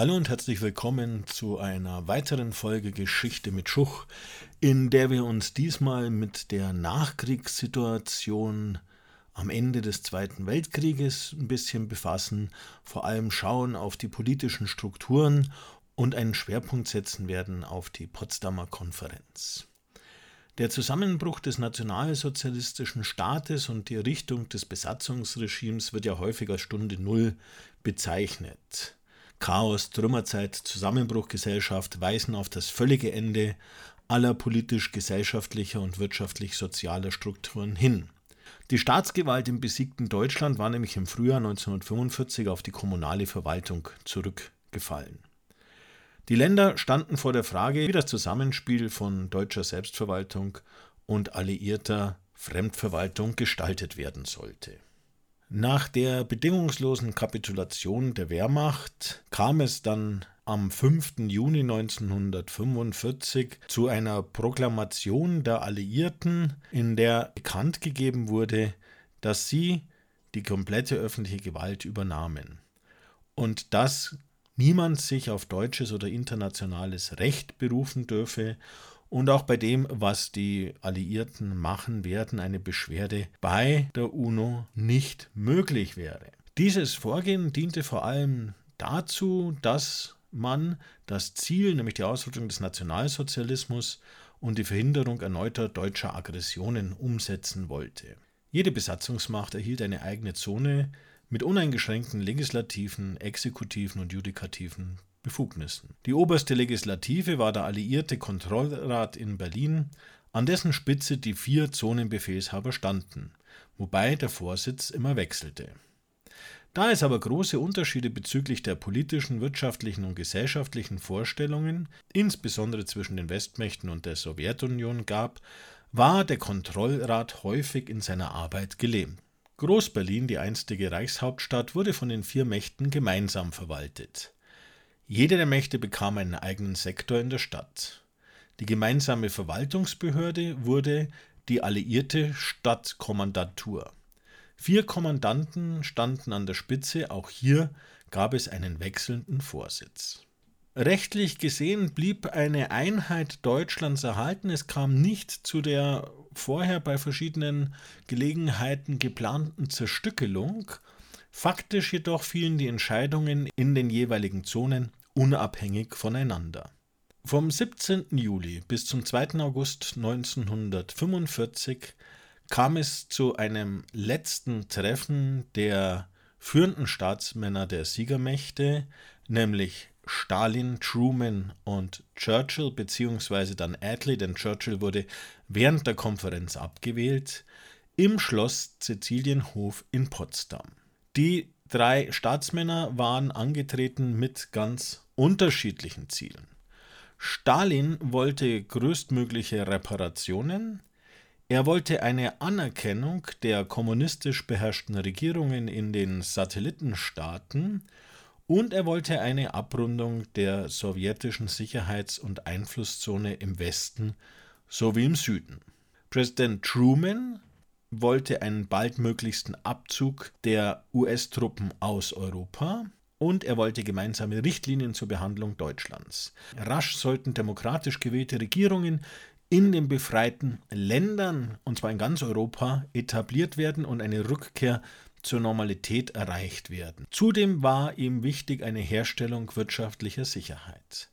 Hallo und herzlich willkommen zu einer weiteren Folge Geschichte mit Schuch, in der wir uns diesmal mit der Nachkriegssituation am Ende des Zweiten Weltkrieges ein bisschen befassen, vor allem schauen auf die politischen Strukturen und einen Schwerpunkt setzen werden auf die Potsdamer Konferenz. Der Zusammenbruch des nationalsozialistischen Staates und die Richtung des Besatzungsregimes wird ja häufig als Stunde Null bezeichnet. Chaos, Trümmerzeit, Zusammenbruch Gesellschaft weisen auf das völlige Ende aller politisch-gesellschaftlicher und wirtschaftlich-sozialer Strukturen hin. Die Staatsgewalt im besiegten Deutschland war nämlich im Frühjahr 1945 auf die kommunale Verwaltung zurückgefallen. Die Länder standen vor der Frage, wie das Zusammenspiel von deutscher Selbstverwaltung und alliierter Fremdverwaltung gestaltet werden sollte. Nach der bedingungslosen Kapitulation der Wehrmacht kam es dann am 5. Juni 1945 zu einer Proklamation der Alliierten, in der bekannt gegeben wurde, dass sie die komplette öffentliche Gewalt übernahmen und dass niemand sich auf deutsches oder internationales Recht berufen dürfe und auch bei dem, was die Alliierten machen werden, eine Beschwerde bei der UNO nicht möglich wäre. Dieses Vorgehen diente vor allem dazu, dass man das Ziel, nämlich die Ausrottung des Nationalsozialismus und die Verhinderung erneuter deutscher Aggressionen umsetzen wollte. Jede Besatzungsmacht erhielt eine eigene Zone mit uneingeschränkten legislativen, exekutiven und judikativen Befugnissen. Die oberste Legislative war der Alliierte Kontrollrat in Berlin, an dessen Spitze die vier Zonenbefehlshaber standen, wobei der Vorsitz immer wechselte. Da es aber große Unterschiede bezüglich der politischen, wirtschaftlichen und gesellschaftlichen Vorstellungen, insbesondere zwischen den Westmächten und der Sowjetunion gab, war der Kontrollrat häufig in seiner Arbeit gelähmt. Groß-Berlin, die einstige Reichshauptstadt, wurde von den vier Mächten gemeinsam verwaltet. Jede der Mächte bekam einen eigenen Sektor in der Stadt. Die gemeinsame Verwaltungsbehörde wurde die alliierte Stadtkommandantur. Vier Kommandanten standen an der Spitze, auch hier gab es einen wechselnden Vorsitz. Rechtlich gesehen blieb eine Einheit Deutschlands erhalten. Es kam nicht zu der vorher bei verschiedenen Gelegenheiten geplanten Zerstückelung. Faktisch jedoch fielen die Entscheidungen in den jeweiligen Zonen unabhängig voneinander. Vom 17. Juli bis zum 2. August 1945 kam es zu einem letzten Treffen der führenden Staatsmänner der Siegermächte, nämlich Stalin, Truman und Churchill, beziehungsweise dann Attlee, denn Churchill wurde während der Konferenz abgewählt, im Schloss Cäcilienhof in Potsdam. Die drei Staatsmänner waren angetreten mit ganz unterschiedlichen Zielen. Stalin wollte größtmögliche Reparationen, er wollte eine Anerkennung der kommunistisch beherrschten Regierungen in den Satellitenstaaten und er wollte eine Abrundung der sowjetischen Sicherheits- und Einflusszone im Westen sowie im Süden. Präsident Truman wollte einen baldmöglichsten Abzug der US-Truppen aus Europa und er wollte gemeinsame Richtlinien zur Behandlung Deutschlands. Rasch sollten demokratisch gewählte Regierungen in den befreiten Ländern, und zwar in ganz Europa, etabliert werden und eine Rückkehr zur Normalität erreicht werden. Zudem war ihm wichtig eine Herstellung wirtschaftlicher Sicherheit.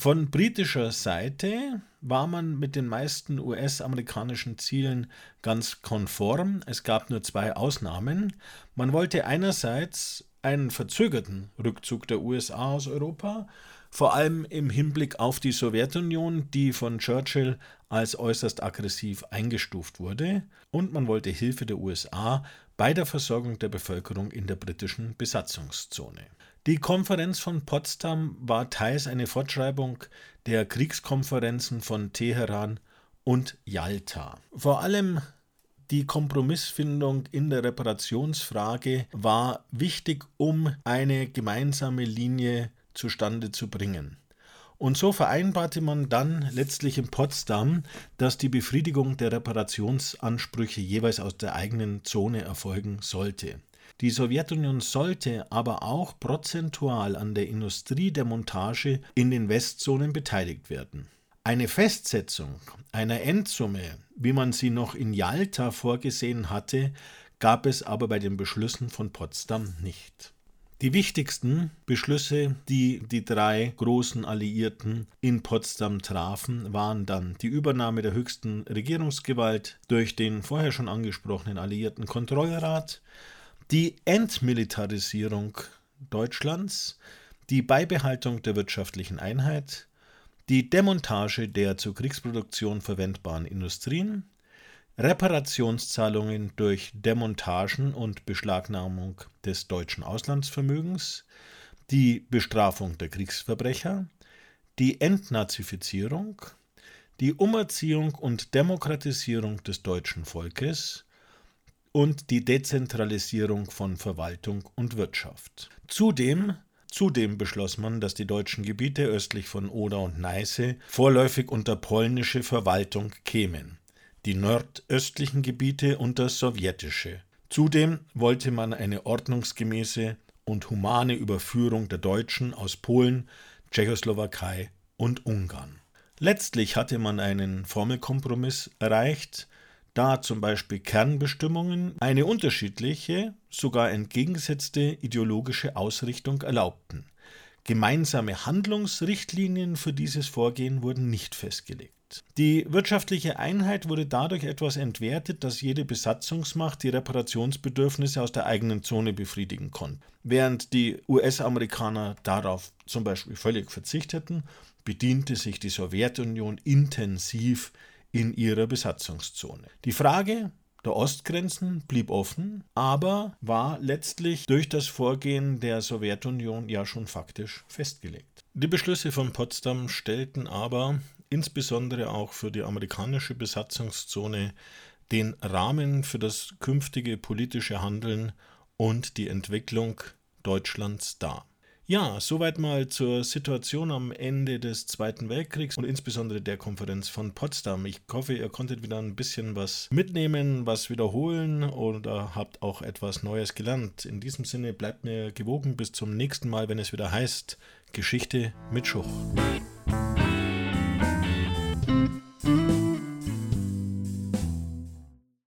Von britischer Seite war man mit den meisten US-amerikanischen Zielen ganz konform. Es gab nur zwei Ausnahmen. Man wollte einerseits einen verzögerten Rückzug der USA aus Europa, vor allem im Hinblick auf die Sowjetunion, die von Churchill als äußerst aggressiv eingestuft wurde, und man wollte Hilfe der USA bei der Versorgung der Bevölkerung in der britischen Besatzungszone. Die Konferenz von Potsdam war teils eine Fortschreibung der Kriegskonferenzen von Teheran und Jalta. Vor allem die Kompromissfindung in der Reparationsfrage war wichtig, um eine gemeinsame Linie zustande zu bringen. Und so vereinbarte man dann letztlich in Potsdam, dass die Befriedigung der Reparationsansprüche jeweils aus der eigenen Zone erfolgen sollte. Die Sowjetunion sollte aber auch prozentual an der Industriedemontage in den Westzonen beteiligt werden. Eine Festsetzung einer Endsumme, wie man sie noch in Jalta vorgesehen hatte, gab es aber bei den Beschlüssen von Potsdam nicht. Die wichtigsten Beschlüsse, die die drei großen Alliierten in Potsdam trafen, waren dann die Übernahme der höchsten Regierungsgewalt durch den vorher schon angesprochenen Alliierten Kontrollrat, die Entmilitarisierung Deutschlands, die Beibehaltung der wirtschaftlichen Einheit, die Demontage der zur Kriegsproduktion verwendbaren Industrien, Reparationszahlungen durch Demontagen und Beschlagnahmung des deutschen Auslandsvermögens, die Bestrafung der Kriegsverbrecher, die Entnazifizierung, die Umerziehung und Demokratisierung des deutschen Volkes und die Dezentralisierung von Verwaltung und Wirtschaft. Zudem Zudem beschloss man, dass die deutschen Gebiete östlich von Oder und Neiße vorläufig unter polnische Verwaltung kämen die nordöstlichen Gebiete unter sowjetische. Zudem wollte man eine ordnungsgemäße und humane Überführung der Deutschen aus Polen, Tschechoslowakei und Ungarn. Letztlich hatte man einen Formelkompromiss erreicht, da zum Beispiel Kernbestimmungen eine unterschiedliche, sogar entgegengesetzte ideologische Ausrichtung erlaubten. Gemeinsame Handlungsrichtlinien für dieses Vorgehen wurden nicht festgelegt. Die wirtschaftliche Einheit wurde dadurch etwas entwertet, dass jede Besatzungsmacht die Reparationsbedürfnisse aus der eigenen Zone befriedigen konnte. Während die US-Amerikaner darauf zum Beispiel völlig verzichteten, bediente sich die Sowjetunion intensiv in ihrer Besatzungszone. Die Frage der Ostgrenzen blieb offen, aber war letztlich durch das Vorgehen der Sowjetunion ja schon faktisch festgelegt. Die Beschlüsse von Potsdam stellten aber insbesondere auch für die amerikanische Besatzungszone den Rahmen für das künftige politische Handeln und die Entwicklung Deutschlands dar. Ja, soweit mal zur Situation am Ende des Zweiten Weltkriegs und insbesondere der Konferenz von Potsdam. Ich hoffe, ihr konntet wieder ein bisschen was mitnehmen, was wiederholen oder habt auch etwas Neues gelernt. In diesem Sinne bleibt mir gewogen bis zum nächsten Mal, wenn es wieder heißt Geschichte mit Schuch.